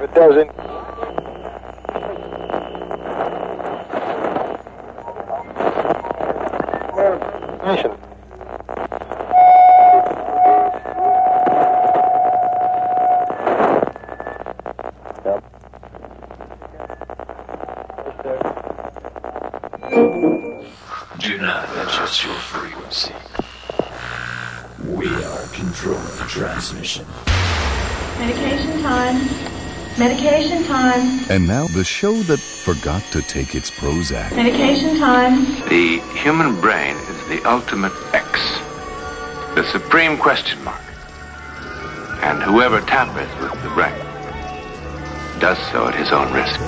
If it doesn't, Nation. And now the show that forgot to take its Prozac. Medication time. The human brain is the ultimate X, the supreme question mark. And whoever tampers with the brain does so at his own risk.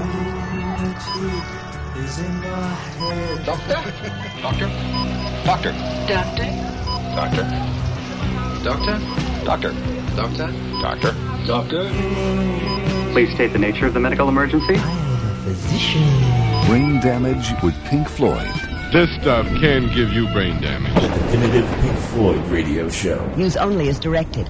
Doctor? Doctor? Doctor? Doctor. Doctor? Doctor? Doctor? Doctor? Doctor? Doctor? Please state the nature of the medical emergency. I'm a physician. Brain damage with Pink Floyd. This stuff can give you brain damage. The Definitive Pink Floyd radio show. Use only as directed.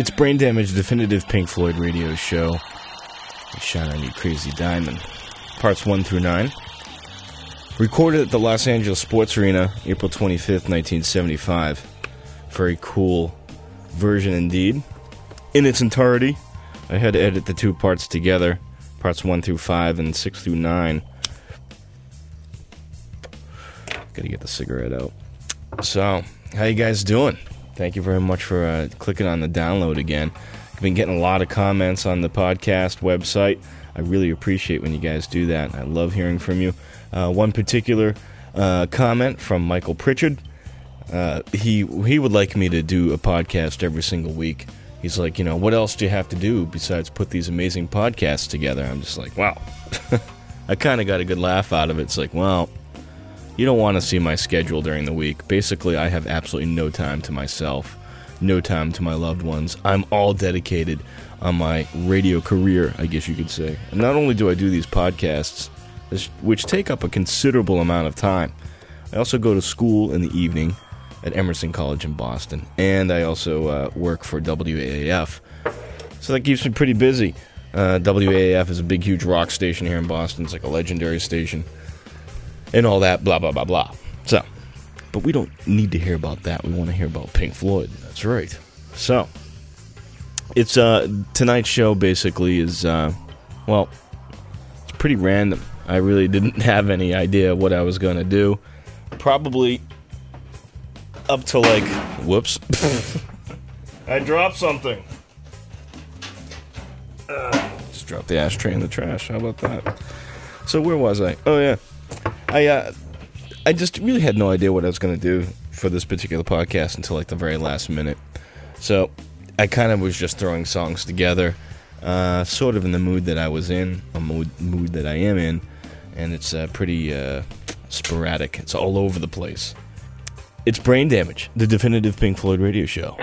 It's Brain Damage Definitive Pink Floyd radio show. Shine on You Crazy Diamond. Parts 1 through 9. Recorded at the Los Angeles Sports Arena, April 25th, 1975. Very cool version indeed. In its entirety, I had to edit the two parts together parts 1 through 5 and 6 through 9. Gotta get the cigarette out. So, how you guys doing? Thank you very much for uh, clicking on the download again. I've been getting a lot of comments on the podcast website. I really appreciate when you guys do that. I love hearing from you. Uh, one particular uh, comment from Michael Pritchard. Uh, he he would like me to do a podcast every single week. He's like, you know, what else do you have to do besides put these amazing podcasts together? I'm just like, wow. I kind of got a good laugh out of it. It's like, well, you don't want to see my schedule during the week. Basically, I have absolutely no time to myself, no time to my loved ones. I'm all dedicated on my radio career, I guess you could say. And not only do I do these podcasts, which take up a considerable amount of time, I also go to school in the evening at Emerson College in Boston, and I also uh, work for WAAF. So that keeps me pretty busy. Uh, WAAF is a big, huge rock station here in Boston. It's like a legendary station and all that, blah, blah, blah, blah. So, but we don't need to hear about that. We want to hear about Pink Floyd. That's right. So, it's uh tonight's show basically is uh well, it's pretty random. I really didn't have any idea what I was going to do. Probably up to like whoops. I dropped something. Uh, just dropped the ashtray in the trash. How about that? So where was I? Oh yeah. I uh, I just really had no idea what I was going to do for this particular podcast until like the very last minute. So I kind of was just throwing songs together, uh, sort of in the mood that I was in, a mood, mood that I am in, and it's uh, pretty uh, sporadic. It's all over the place. It's Brain Damage, the definitive Pink Floyd radio show.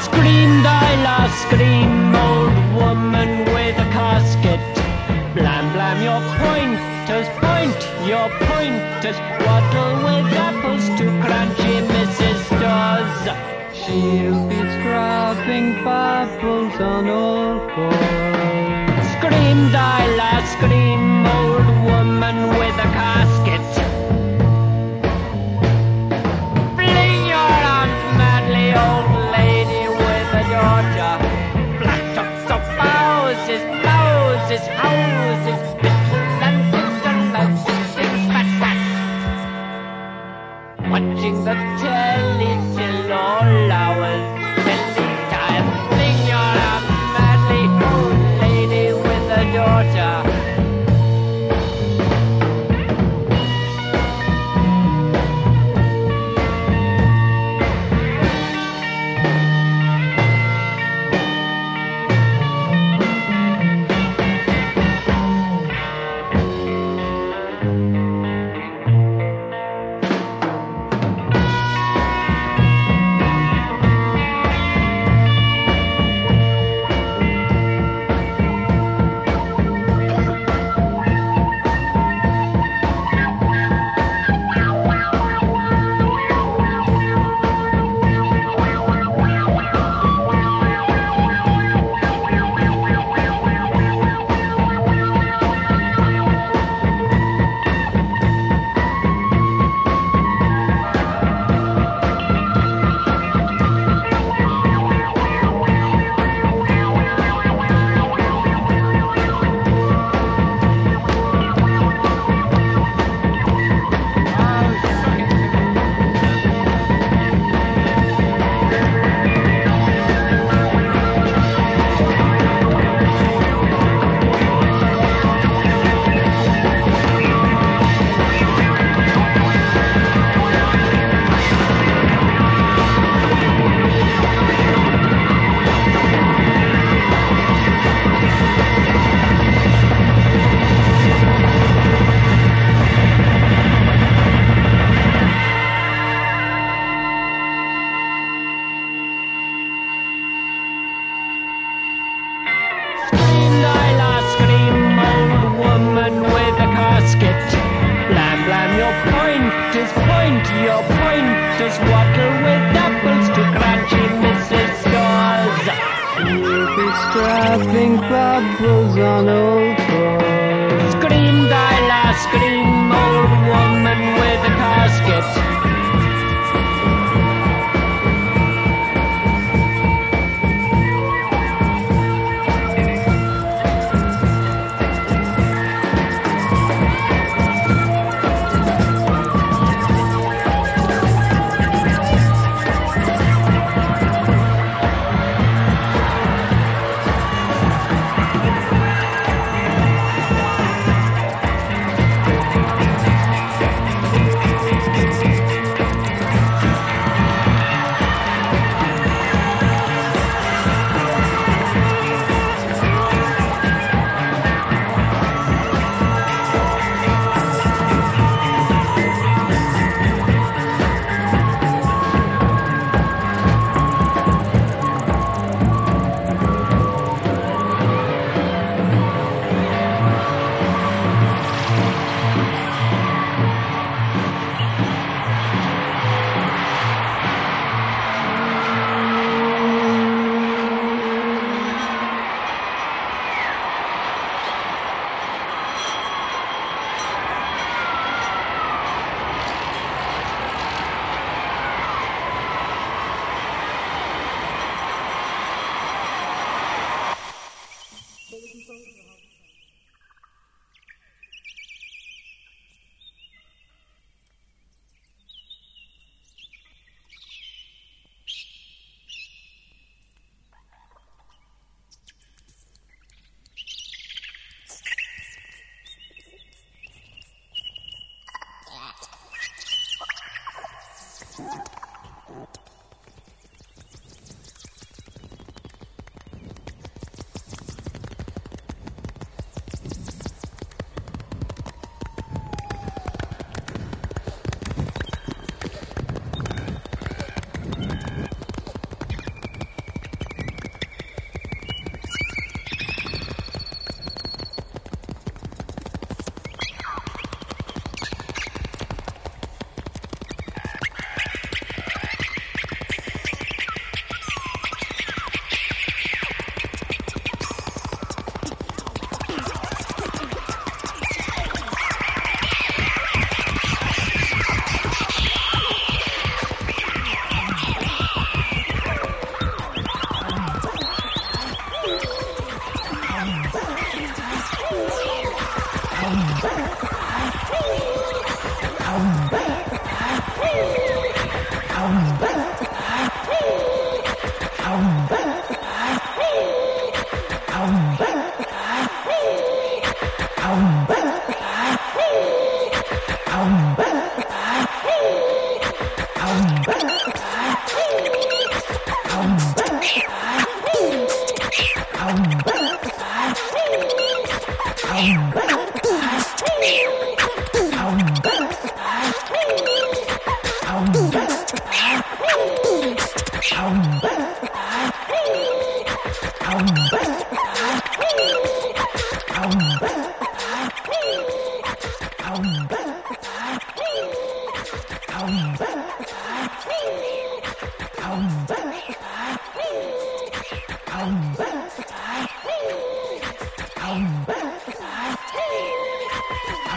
Scream, thy last, scream, old your pointers. Waddle with apples to crunchy Mrs. Dawes. She'll be scrubbing bubbles on all fours. Scream, thy last, scream, old woman with a casket. Watching the telly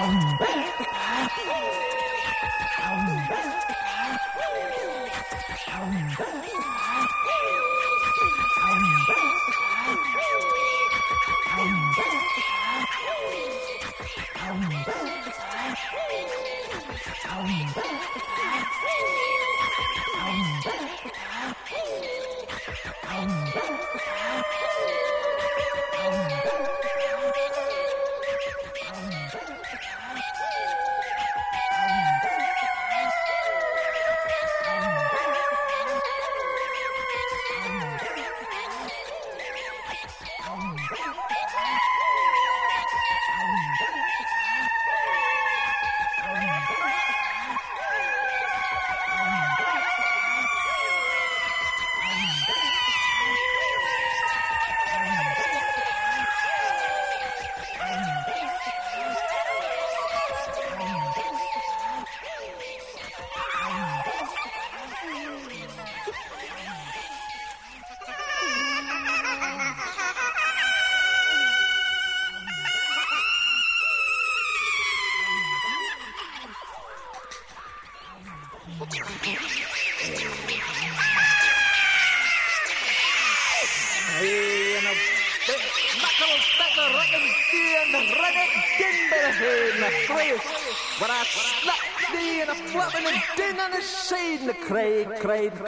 Oh, my God.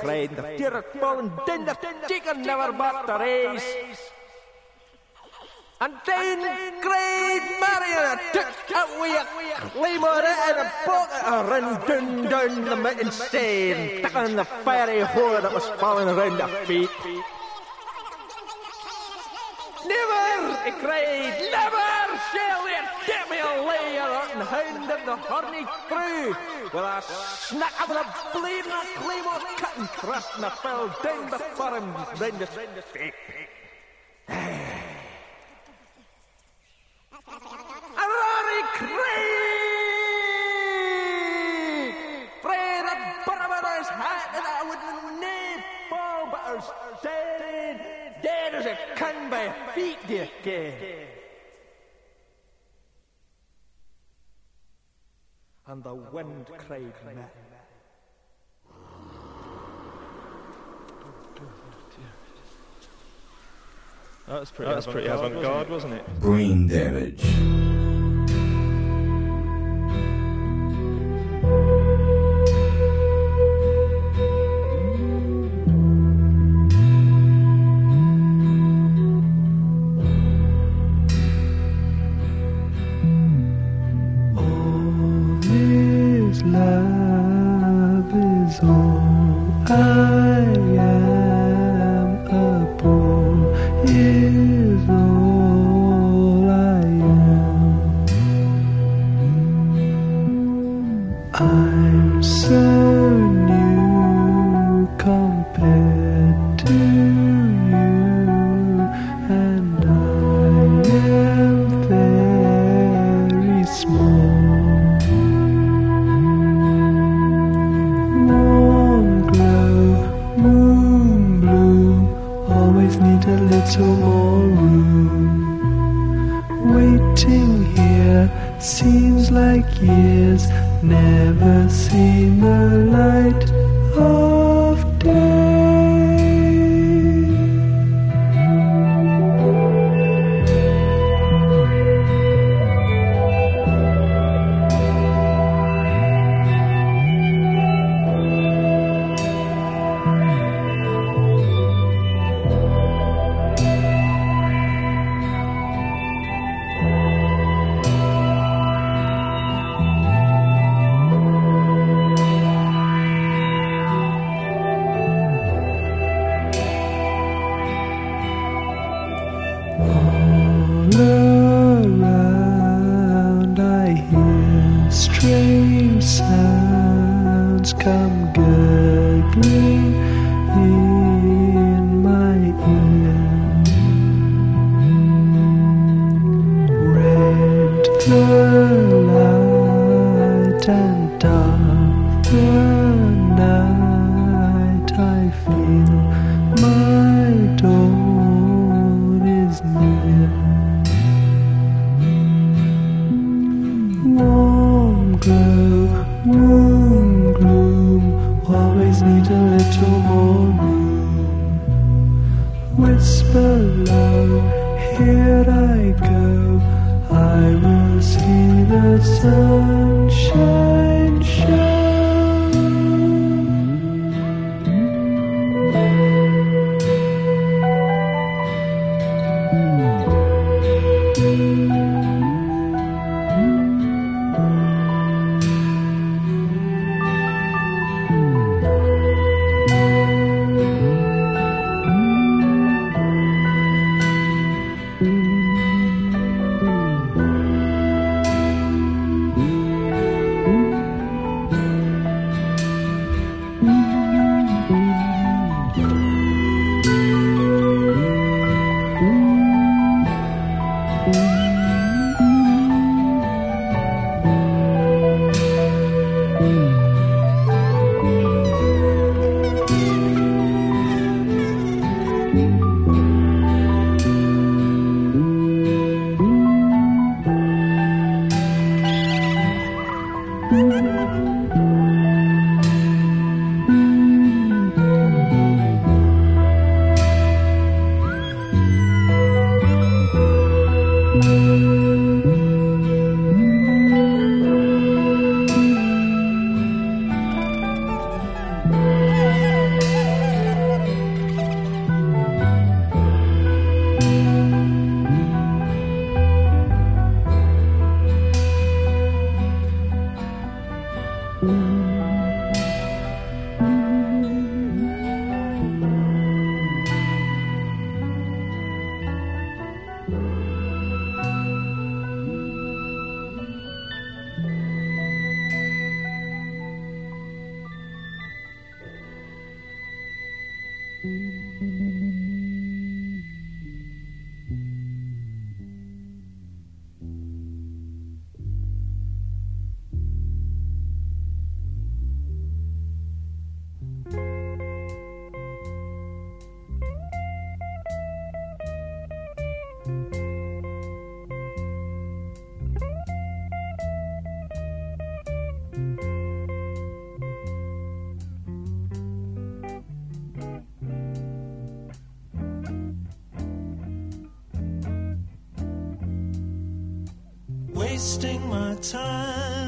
The deer falling din, the chicken never back the race. And then great Marion took away a claymore and a bucket and ran down, down the mountain side on the fiery whore that was falling around her feet. The horny crew. With a snack of the bleeding claymore cut and thrust and fell down before him then the feet. A roaring cry! Pray I dead, dead as a can by feet, dear gay. And the wind cried met. That was pretty, that was pretty avant-garde, wasn't it? Brain damage. Wasting my time,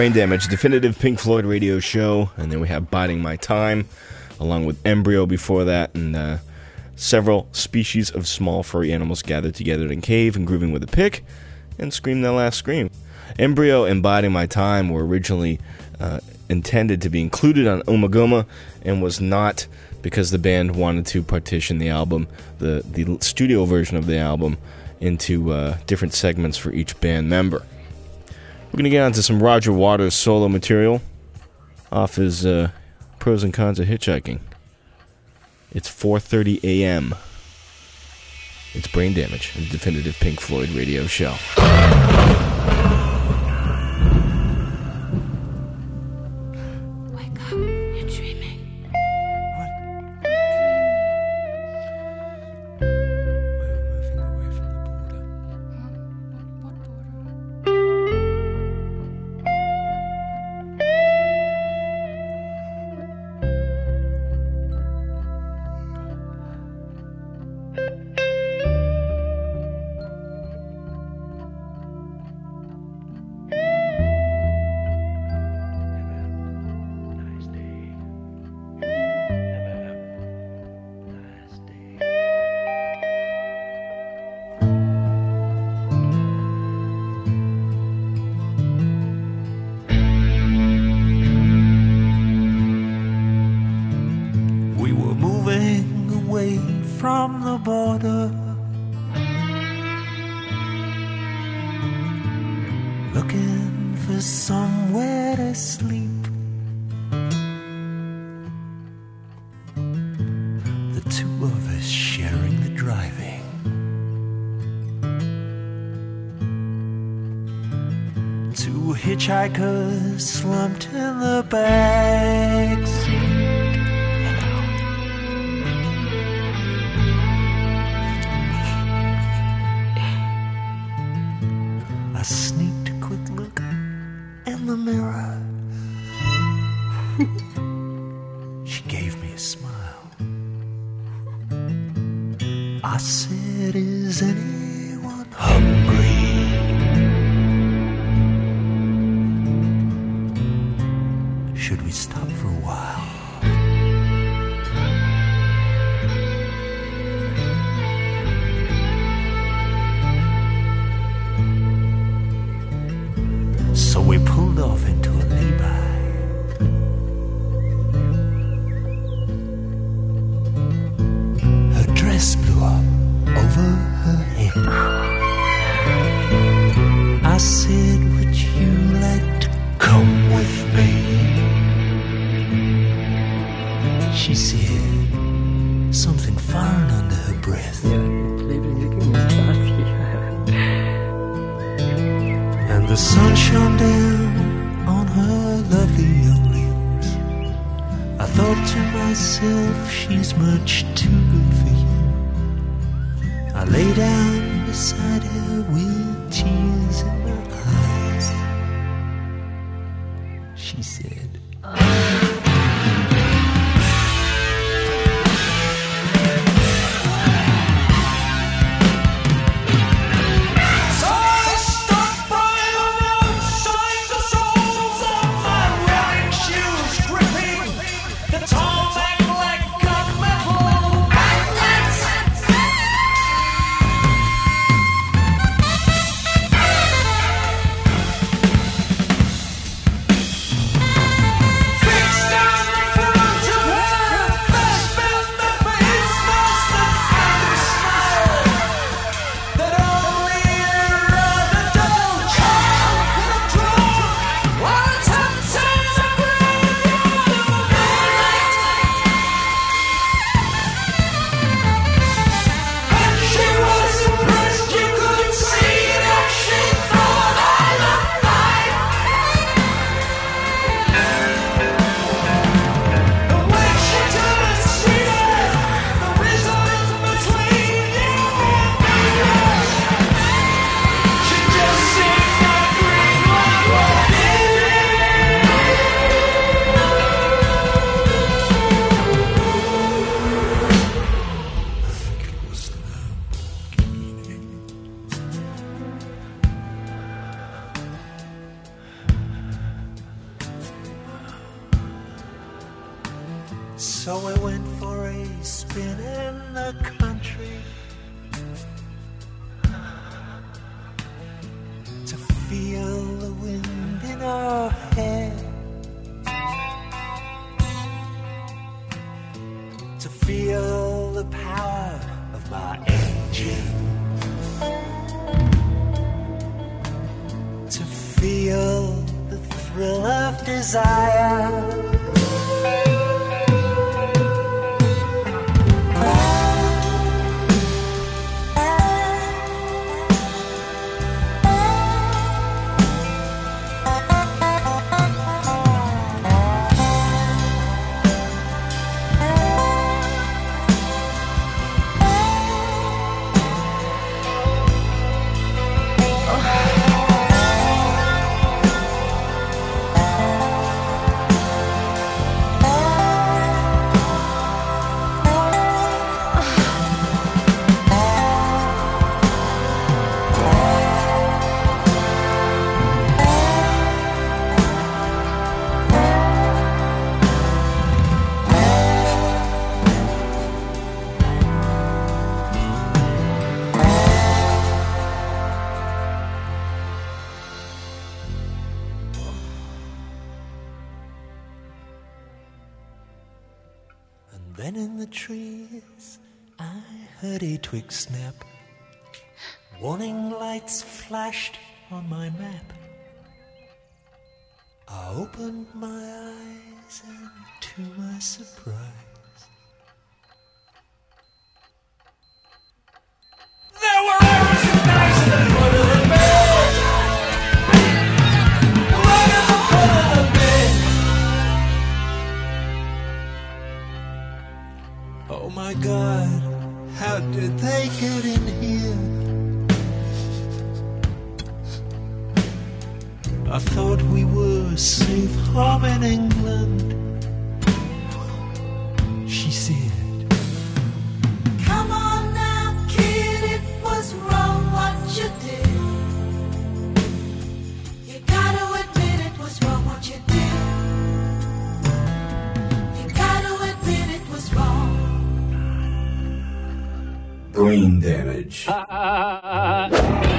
Brain Damage, definitive Pink Floyd radio show, and then we have Biding My Time, along with Embryo before that, and uh, several species of small furry animals gathered together in a cave and grooving with a pick, and scream their last scream. Embryo and Biding My Time were originally uh, intended to be included on Ummagumma, and was not because the band wanted to partition the album, the the studio version of the album, into uh, different segments for each band member. We're gonna get onto some Roger Waters solo material off his uh, pros and cons of hitchhiking. It's 4:30 a.m. It's brain damage, a definitive Pink Floyd radio show. Two hitchhikers slumped in the back trees, I heard a twig snap. Warning lights flashed on my map. I opened my eyes, and to my surprise, there were my god, how did they get in here? I thought we were safe home in England. She said, Come on now, kid, it was wrong what you did. You gotta admit it was wrong what you brain damage.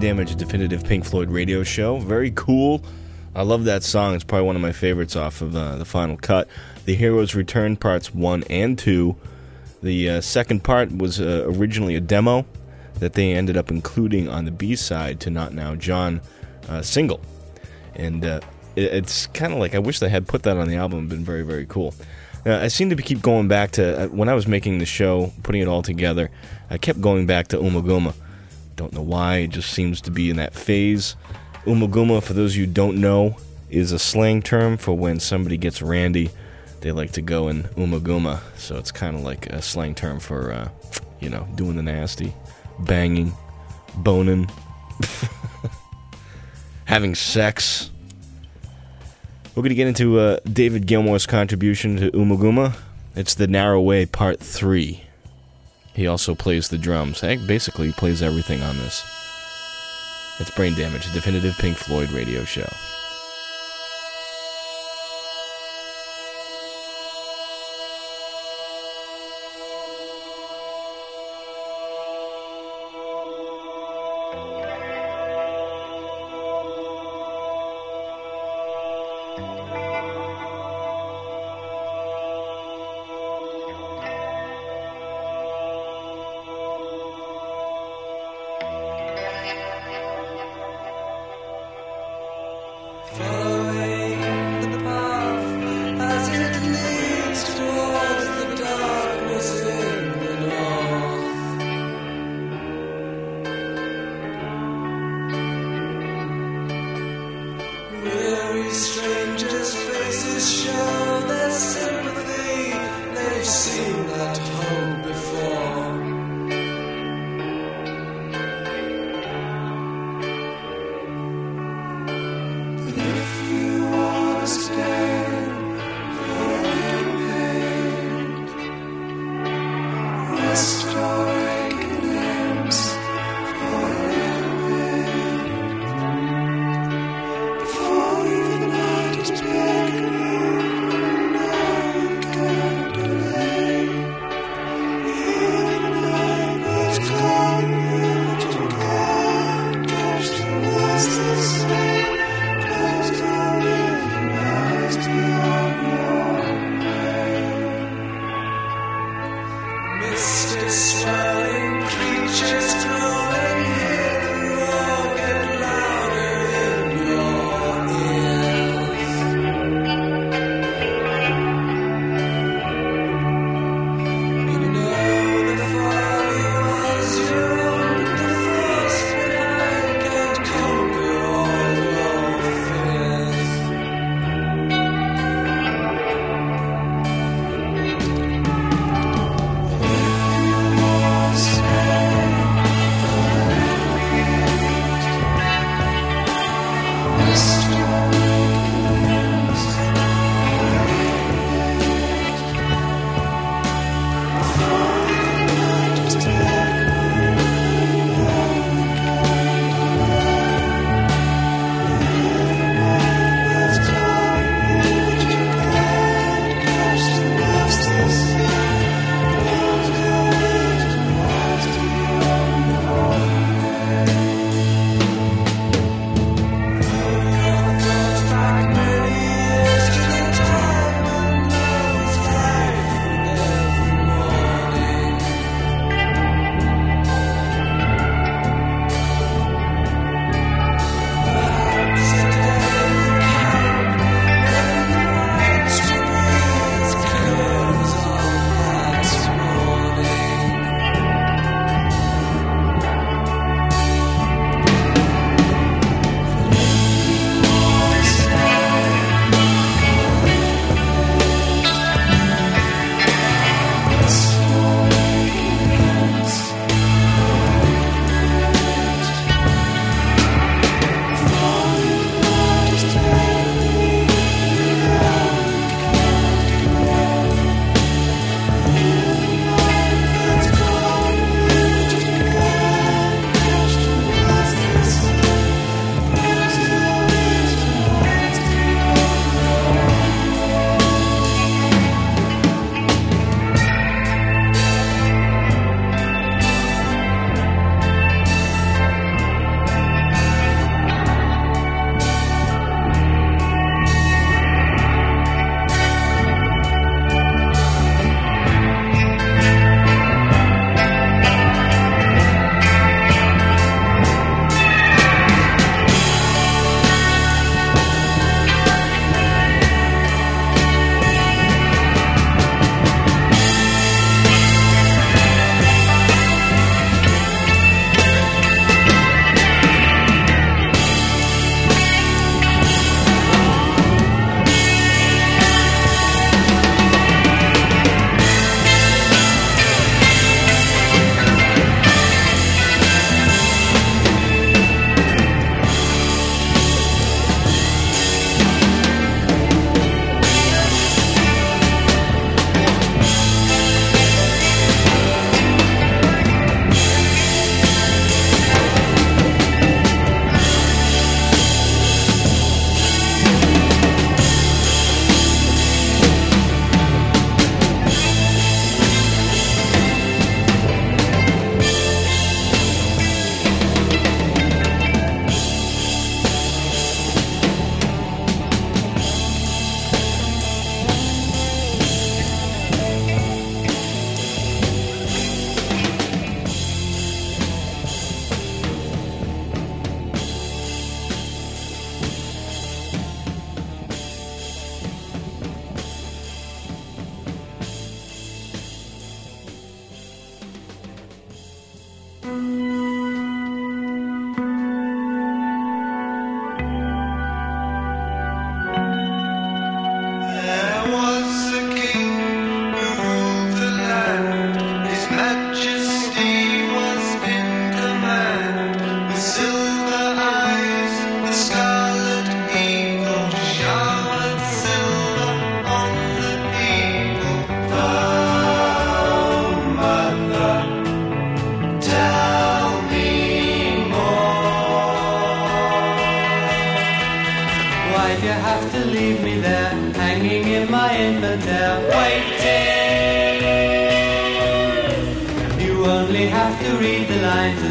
Damage, definitive Pink Floyd radio show. Very cool. I love that song. It's probably one of my favorites off of uh, the final cut. The Heroes Return parts one and two. The uh, second part was uh, originally a demo that they ended up including on the B side to Not Now John uh, single. And uh, it, it's kind of like I wish they had put that on the album. Been very very cool. Uh, I seem to keep going back to when I was making the show, putting it all together. I kept going back to Ummagumma. Don't know why. It just seems to be in that phase. Ummagumma, for those of you who don't know, is a slang term for when somebody gets randy. They like to go in ummagumma, so it's kind of like a slang term for, uh, you know, doing the nasty, banging, boning, having sex. We're going to get into uh, David Gilmour's contribution to Ummagumma. It's The Narrow Way Part 3. He also plays the drums. Heck, basically, plays everything on this. It's Brain Damage, a definitive Pink Floyd radio show.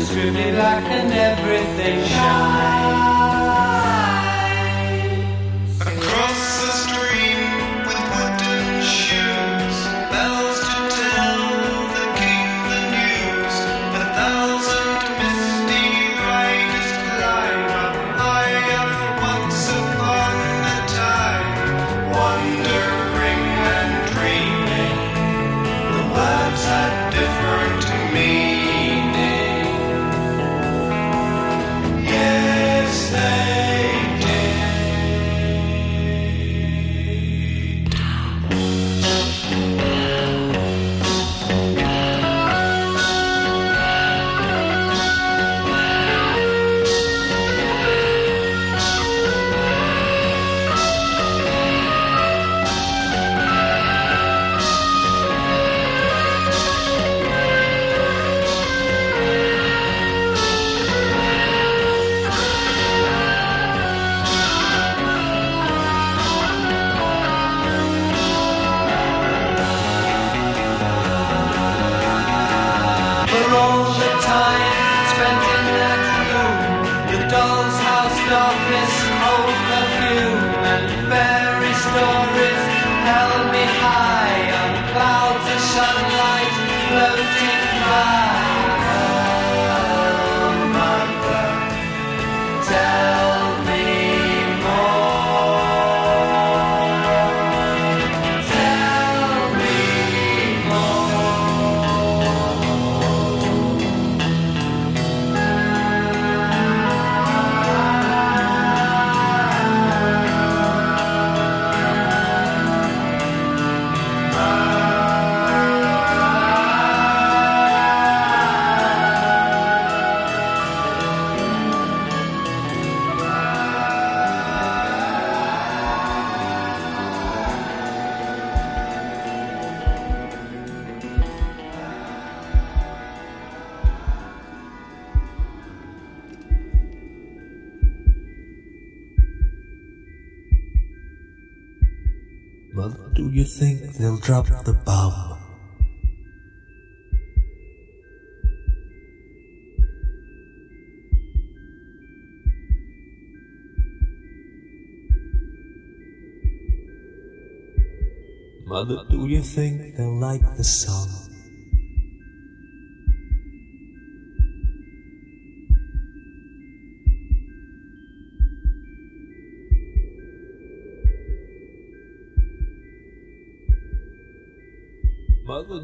through me like and everything shine.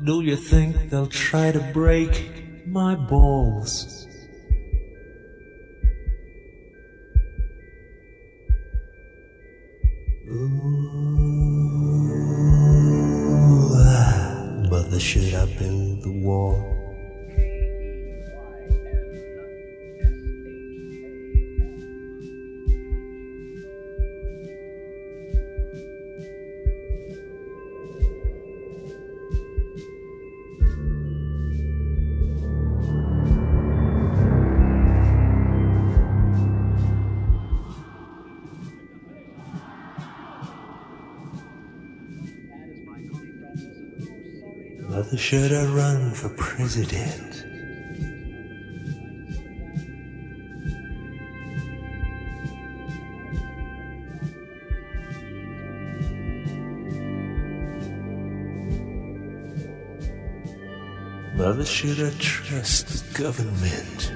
Do you think they'll try to break my balls? Ooh, ah, but they shoot up in the wall. Should I run for president? Mother, should I trust the government?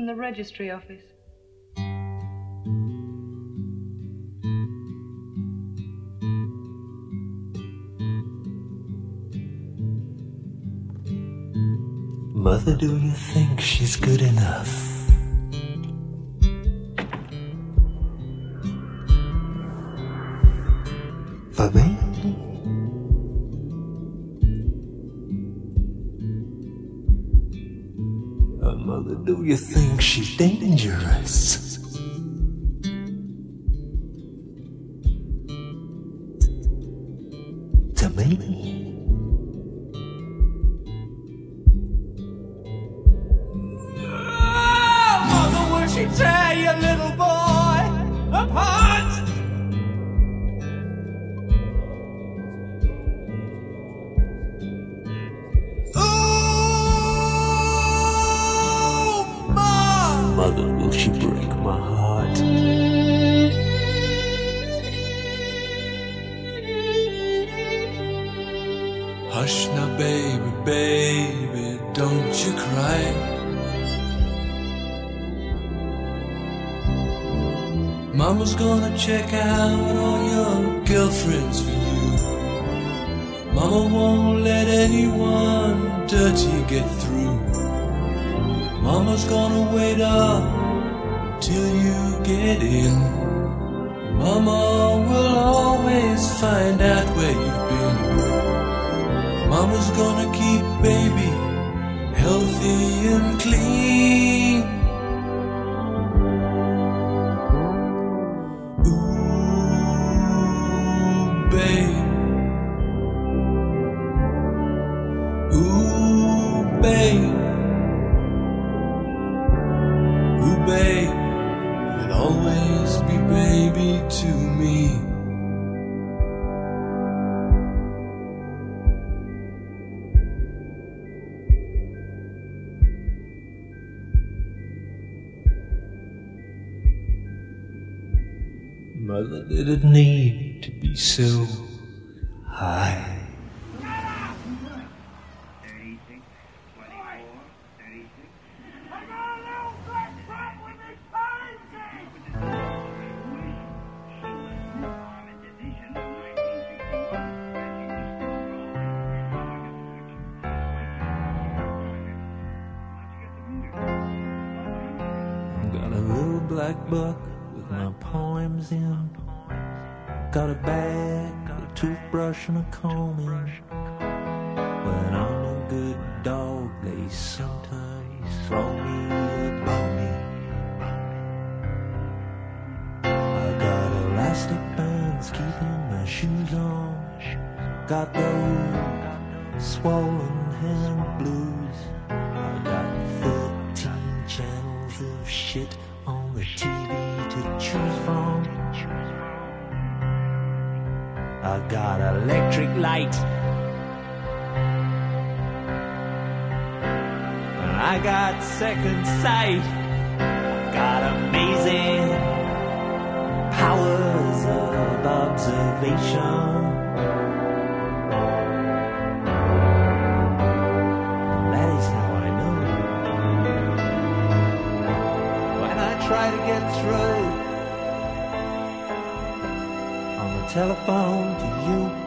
from the registry office. Mother, do you think she's good enough? Uh, you think? she's dangerous. Road. On the telephone to you.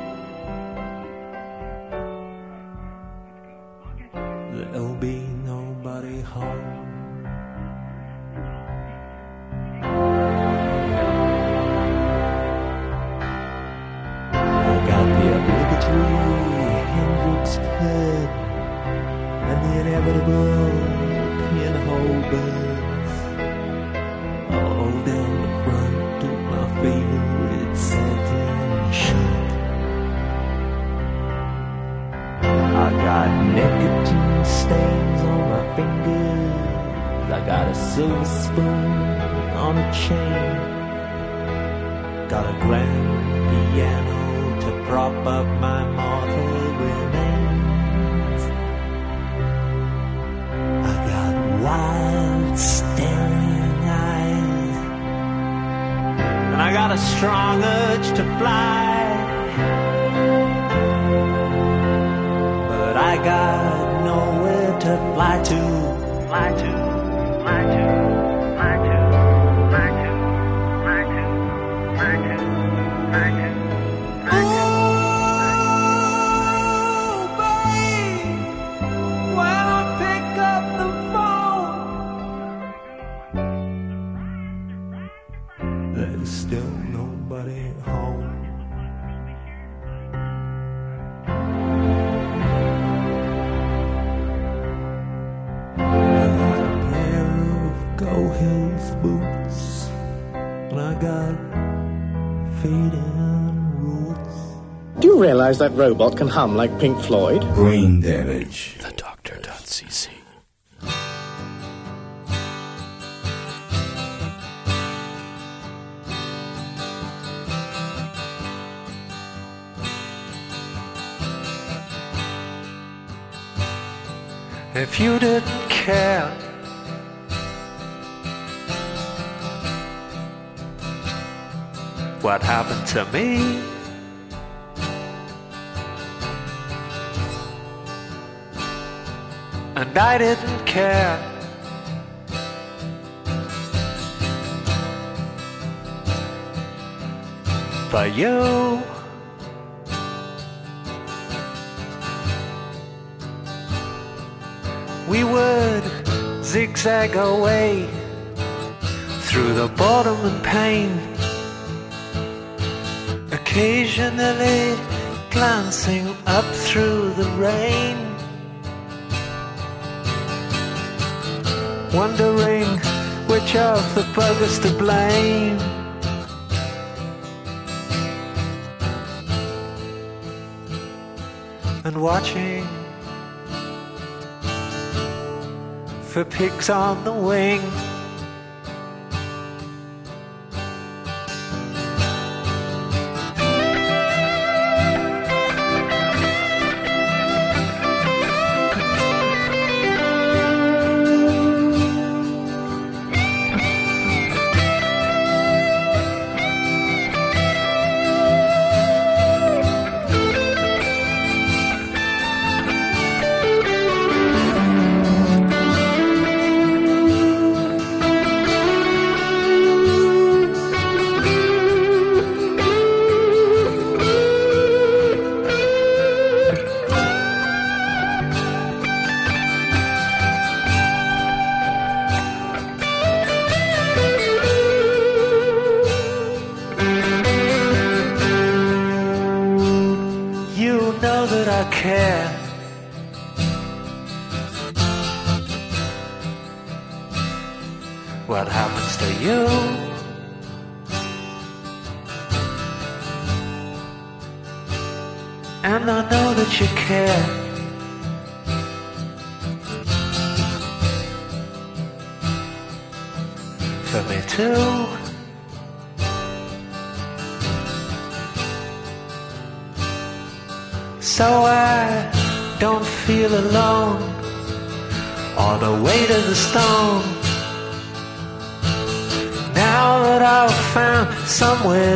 That robot can hum like Pink Floyd? Brain damage. The doctor.cc. if you didn't care, what happened to me? And I didn't care. For you. we would zigzag away through the boredom and pain, occasionally glancing up through the rain, wondering which of the buggers to blame. And watching for pigs on the wing.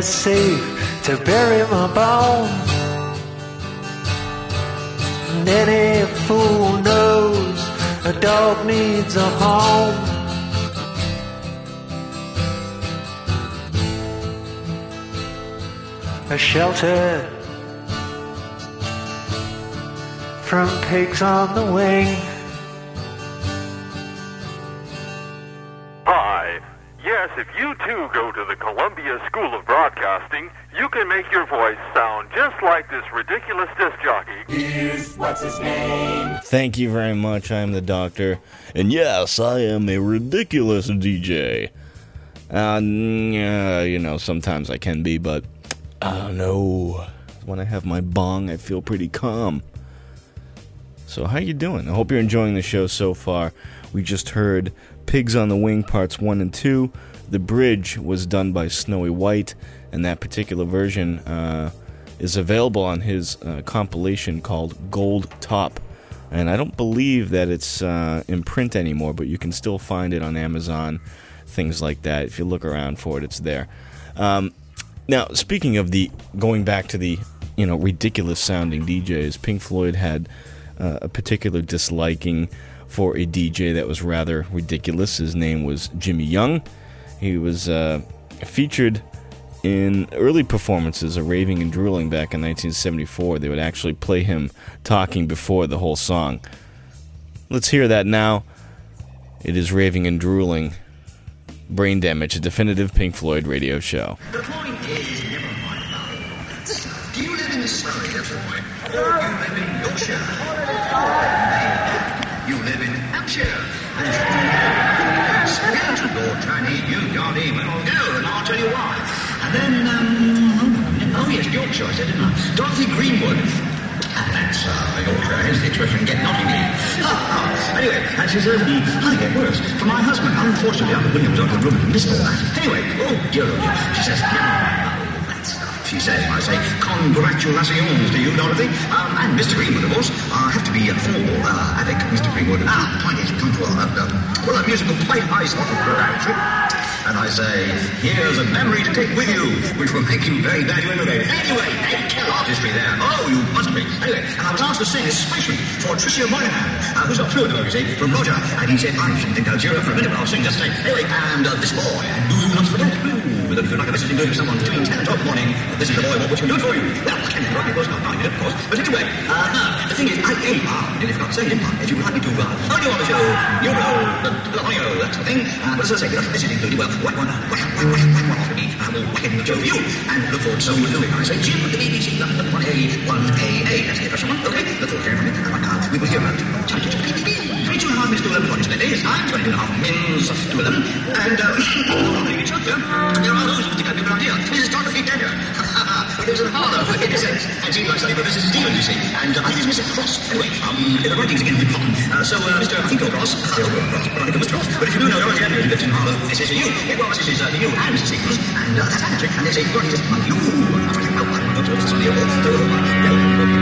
safe to bury my bones. And any fool knows a dog needs a home. A shelter from pigs on the wing. Thank you very much. I'm the doctor. And yes, I am a ridiculous DJ. Uh, you know, sometimes I can be, but I don't know. When I have my bong, I feel pretty calm. So, how you doing? I hope you're enjoying the show so far. We just heard Pigs on the Wing parts 1 and 2. The bridge was done by Snowy White, and that particular version uh, is available on his uh, compilation called Gold Top. And I don't believe that it's uh, in print anymore, but you can still find it on Amazon, things like that. If you look around for it, it's there. Um, now, speaking of the going back to the you know ridiculous sounding DJs, Pink Floyd had uh, a particular disliking for a DJ that was rather ridiculous. His name was Jimmy Young. He was uh, featured in early performances of Raving and Drooling back in 1974. They would actually play him talking before the whole song. Let's hear that now. It is Raving and Drooling. Brain Damage, a definitive Pink Floyd radio show. The point is, never mind about all. Do you live in Surrey, boy? Or you live in Yorkshire? You live in Hampshire? Yes, to Lord Tranny, you well, go, and I'll then, um, oh yes, Yorkshire, I said, didn't I? Dorothy Greenwood. And that's uh, Yorkshire, hence the expression, get. Ah, ah. Anyway, and she says, I get worse. For my husband, unfortunately, Uncle William was Uncle Ruben, missed all that. Anyway, oh dear, oh dear. She says. She says, I say, congratulations to you, Dorothy. Um, and Mr. Greenwood, of course. I have to be a formal uh, addict, Mr. Greenwood. Ah, point is, come to a, uh, well, a musical play I actually. And I say, here's a memory to take with you, which will make you very you immigrated. Anyway, hey, kill artistry there. Oh, you must be. Anyway, and I was asked to sing especially for Tricia Moynihan, uh, who's a fluent you see, from Roger. And he said, I shouldn't think I'll cheer up for a minute, but I'll sing just the same. Anyway, and uh, this boy, do not forget blue. With a like a visiting doing someone doing 10 o'clock morning. This is the boy, what would you do for you? Well, I can't interrupt you, of course, not mind it, of course. But anyway, uh, the thing is, I aim hard, and if not say if you would like me to, uh, on you on the show, you know, the, the audio, that sort of thing. Uh, but as I say, without visiting doing, well, I will for you, and look forward to doing. I say, Jim, the BBC, London, 1A, 1AA, that's the first one, okay? Look forward to hearing from God, we will hear about it. To a half to eleven. What is it? It is. I'm and a half minutes to eleven. And uh, oh, it's up there. There are those who think I've been around here. This is Dr. Feet Dagger. It lives in Harlow, for goodness sakes. And seems like study Professor Stevens, you see. And uh, I think it's Mr. Cross. Anyway, um, the writing's again with Cotton. Uh, so, uh, Mr. I think you're Cross. I hope you're Cross, but think you're Mr. Cross. But if you do know Dorothy Andrews, lives in Harlow, this is you. Yeah, well, this is uh, you and Mr. Stevens. And uh, that's Andrew. And they say, Dorothy says, you. I'm trying to help. I'm not it's on the It's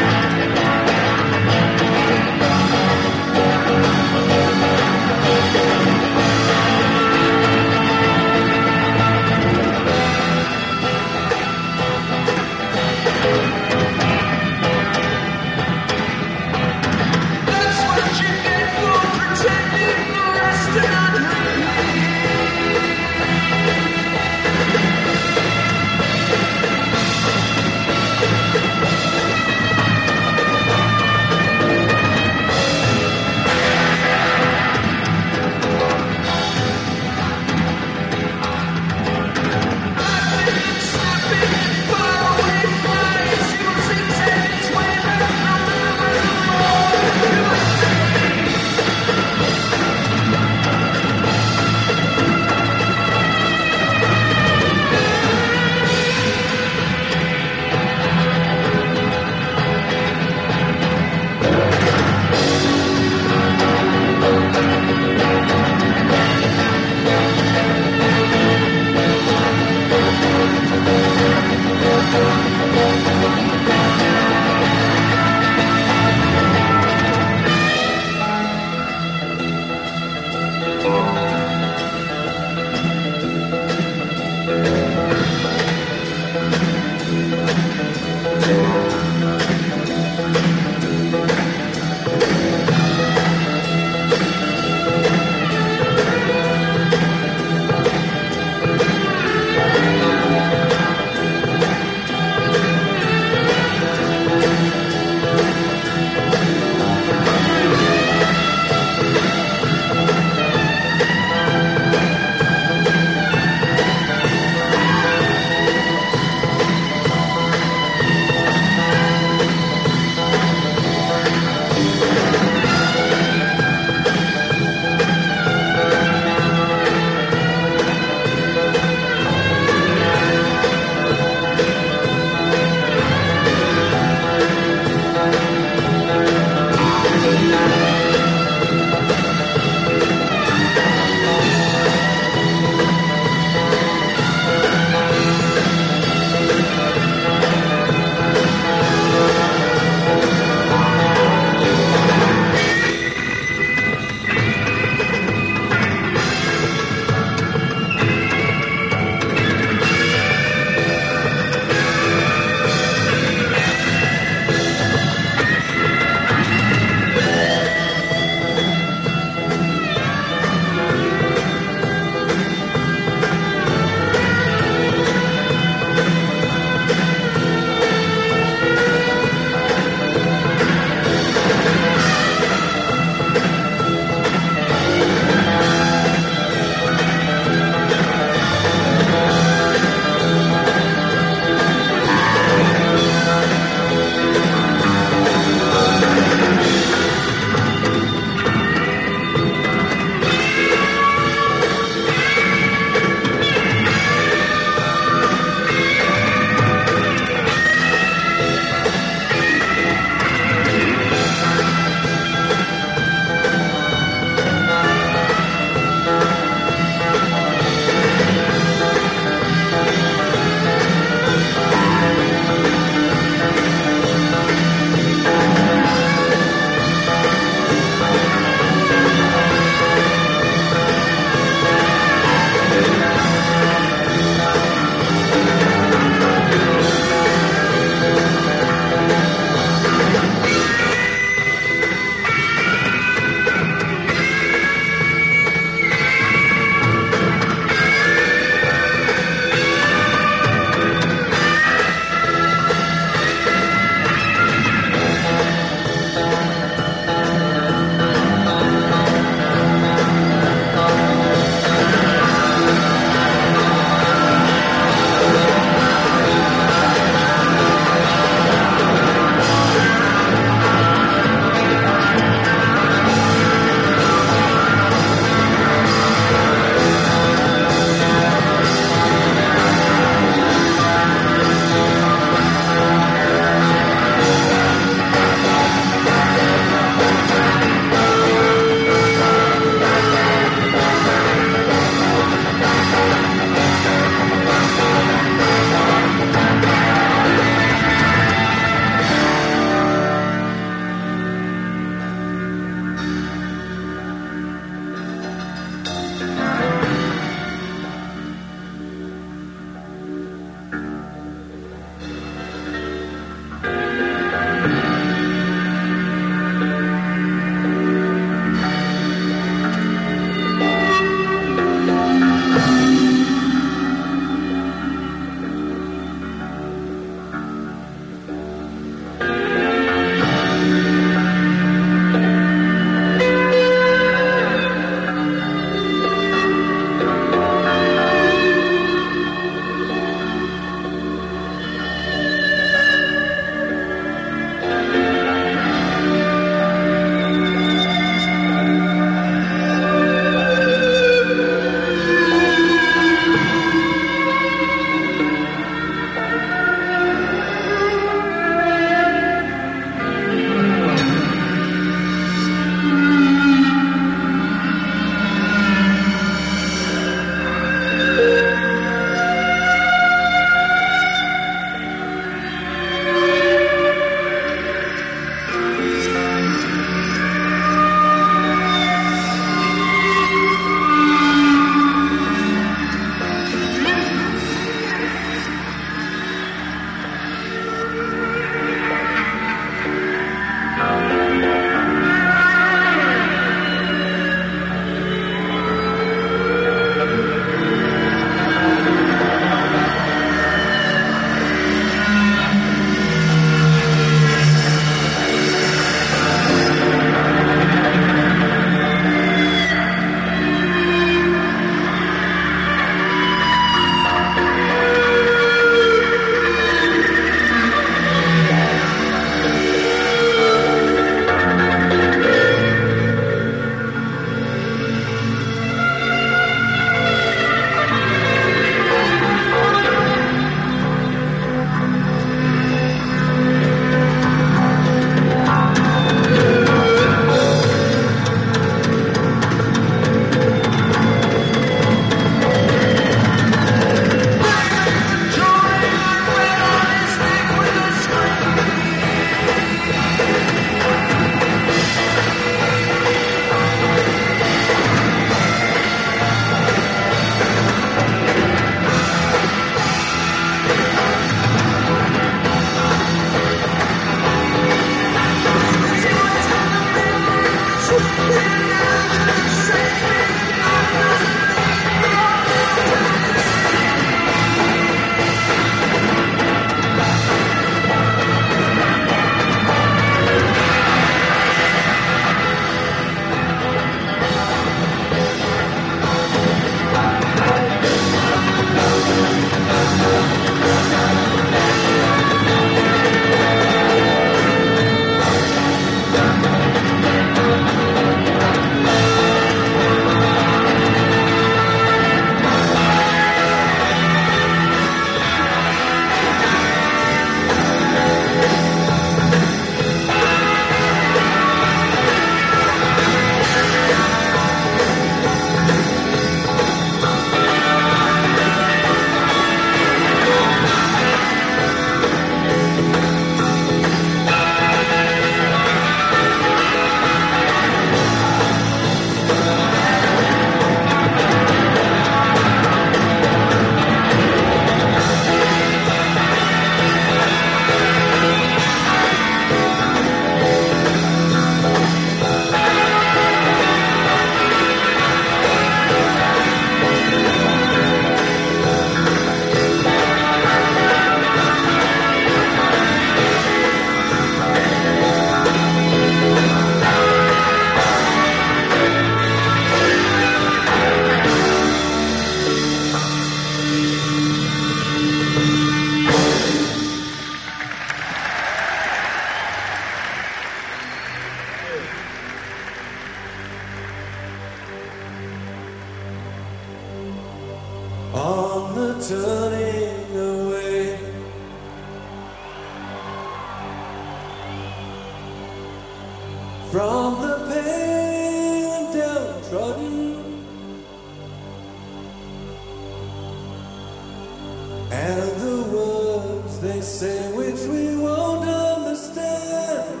And the words they say which we won't understand.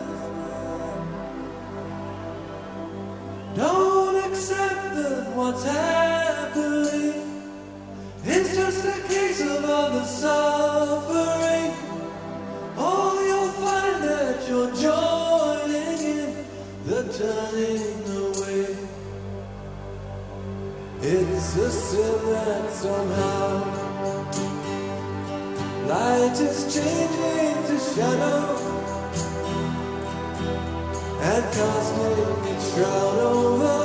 Don't accept them what's happening It's just a case of all the suffering. All you'll find that you're joining in The turning away. It's a sin that somehow light is changing to shadow. And cosmic shroud over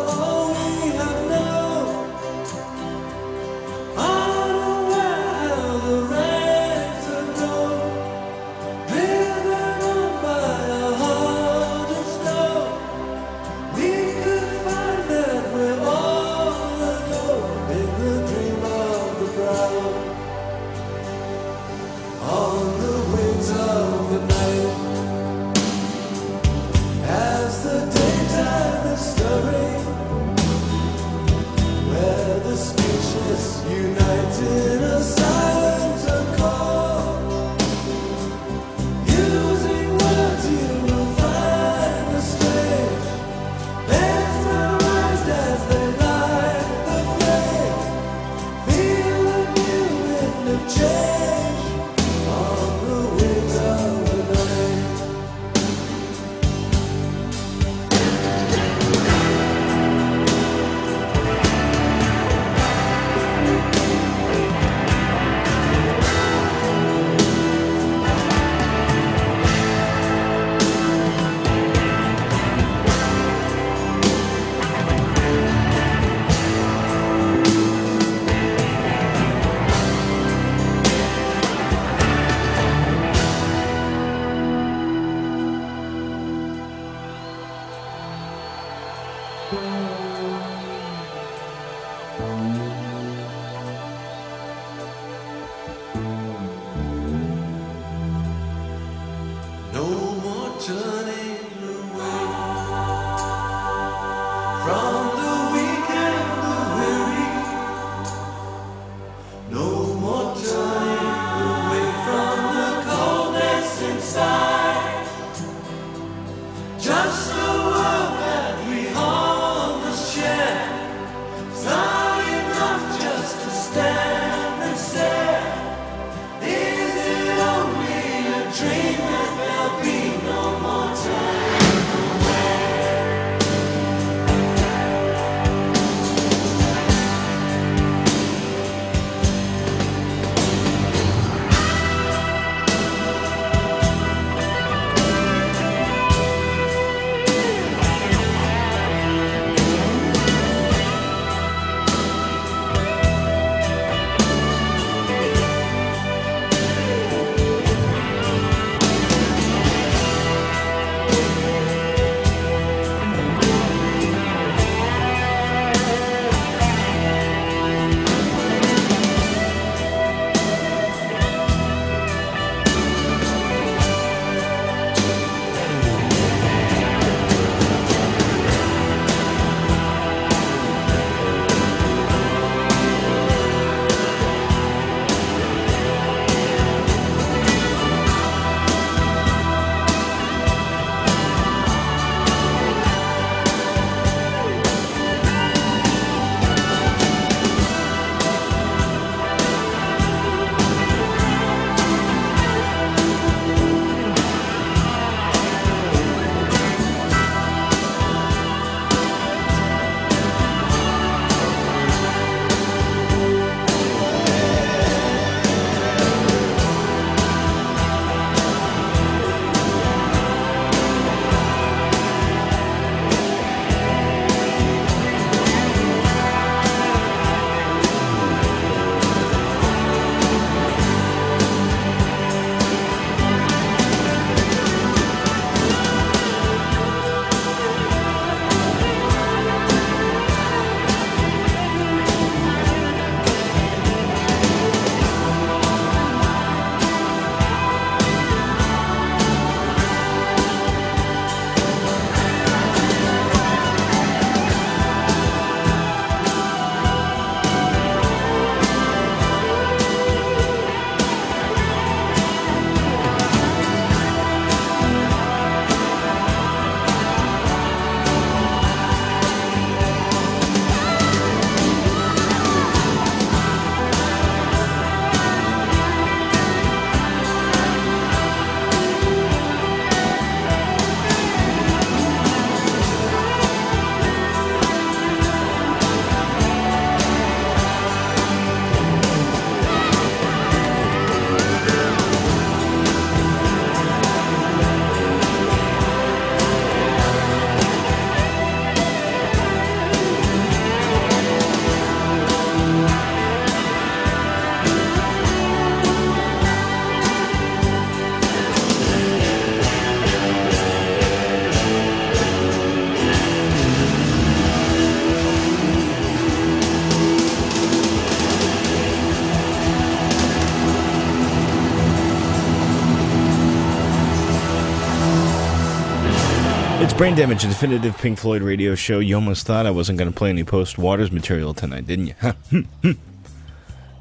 Brain Damage, a definitive Pink Floyd radio show. You almost thought I wasn't going to play any post Waters material tonight, didn't you?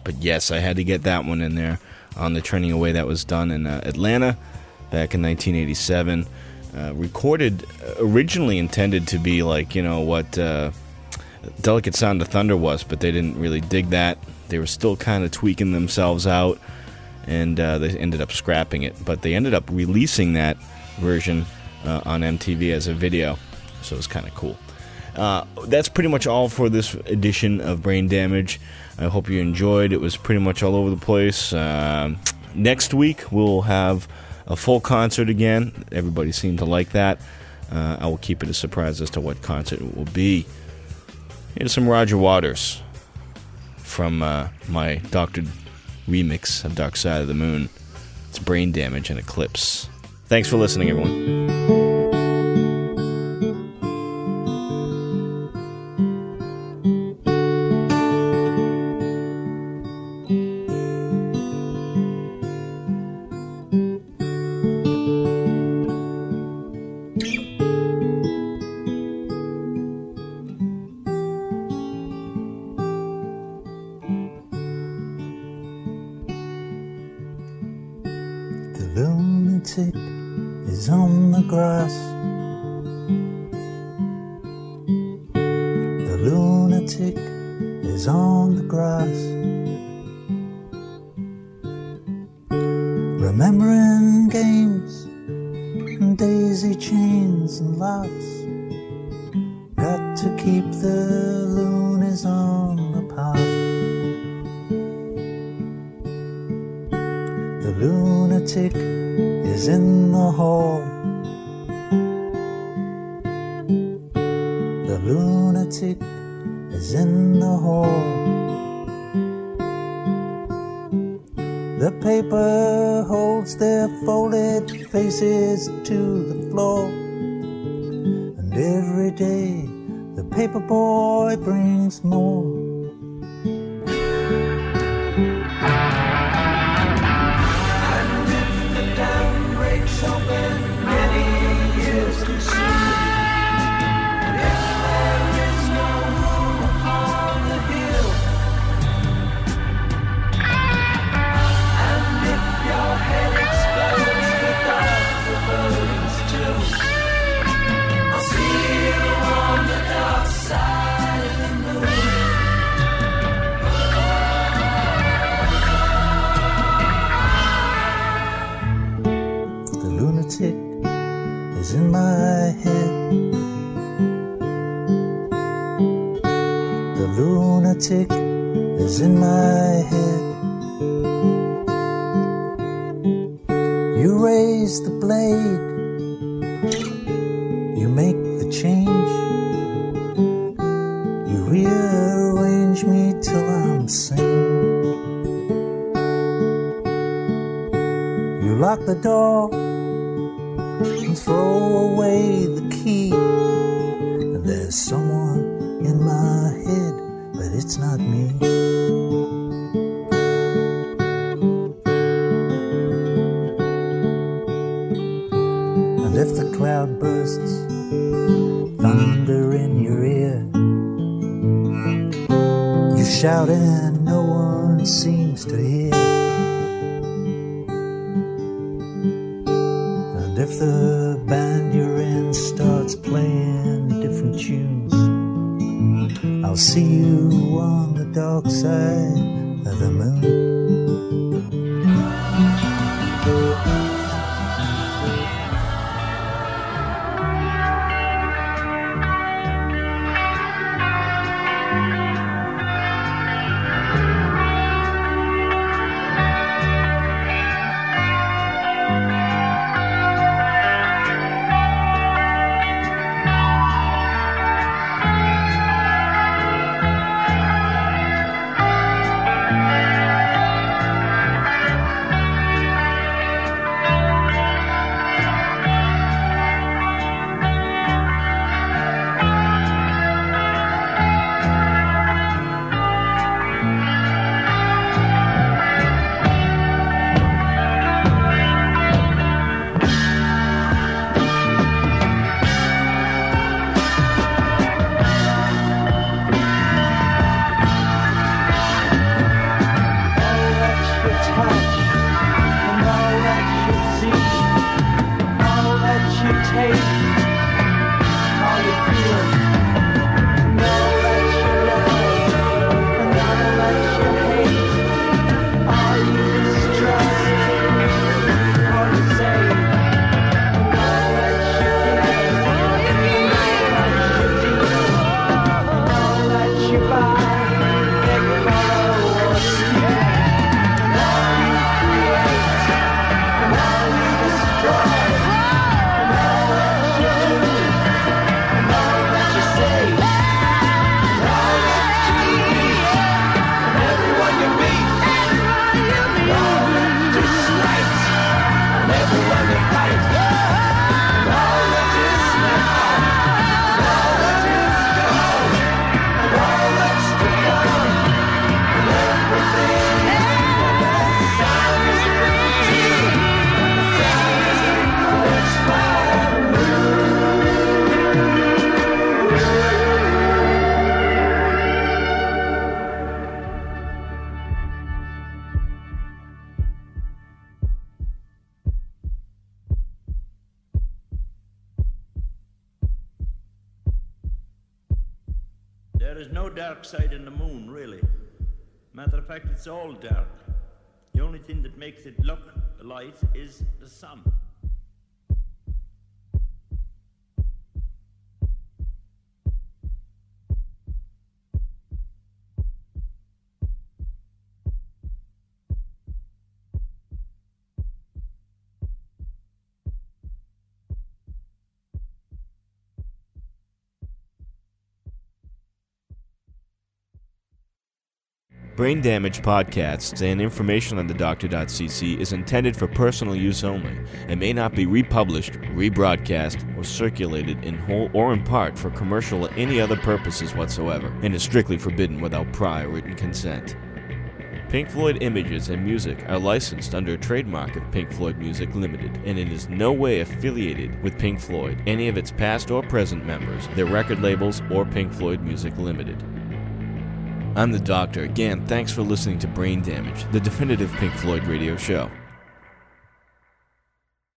but yes, I had to get that one in there on the Turning Away that was done in uh, Atlanta back in 1987. Uh, recorded, uh, originally intended to be like, you know, what uh, Delicate Sound of Thunder was, but they didn't really dig that. They were still kind of tweaking themselves out, and uh, they ended up scrapping it. But they ended up releasing that version uh, on MTV as a video, so it was kind of cool. Uh, that's pretty much all for this edition of Brain Damage. I hope you enjoyed. It was pretty much all over the place. Uh, next week we'll have a full concert again. Everybody seemed to like that. Uh, I will keep it a surprise as to what concert it will be. Here's some Roger Waters from uh, my doctored remix of Dark Side of the Moon. It's Brain Damage and Eclipse. Thanks for listening, everyone. It's all dark. The only thing that makes it look light is the sun. Brain Damage podcasts and information on the Doctor.cc is intended for personal use only and may not be republished, rebroadcast, or circulated in whole or in part for commercial or any other purposes whatsoever, and is strictly forbidden without prior written consent. Pink Floyd images and music are licensed under a trademark of Pink Floyd Music Limited, and it is no way affiliated with Pink Floyd, any of its past or present members, their record labels, or Pink Floyd Music Limited. I'm the Doctor. Again, thanks for listening to Brain Damage, the definitive Pink Floyd radio show.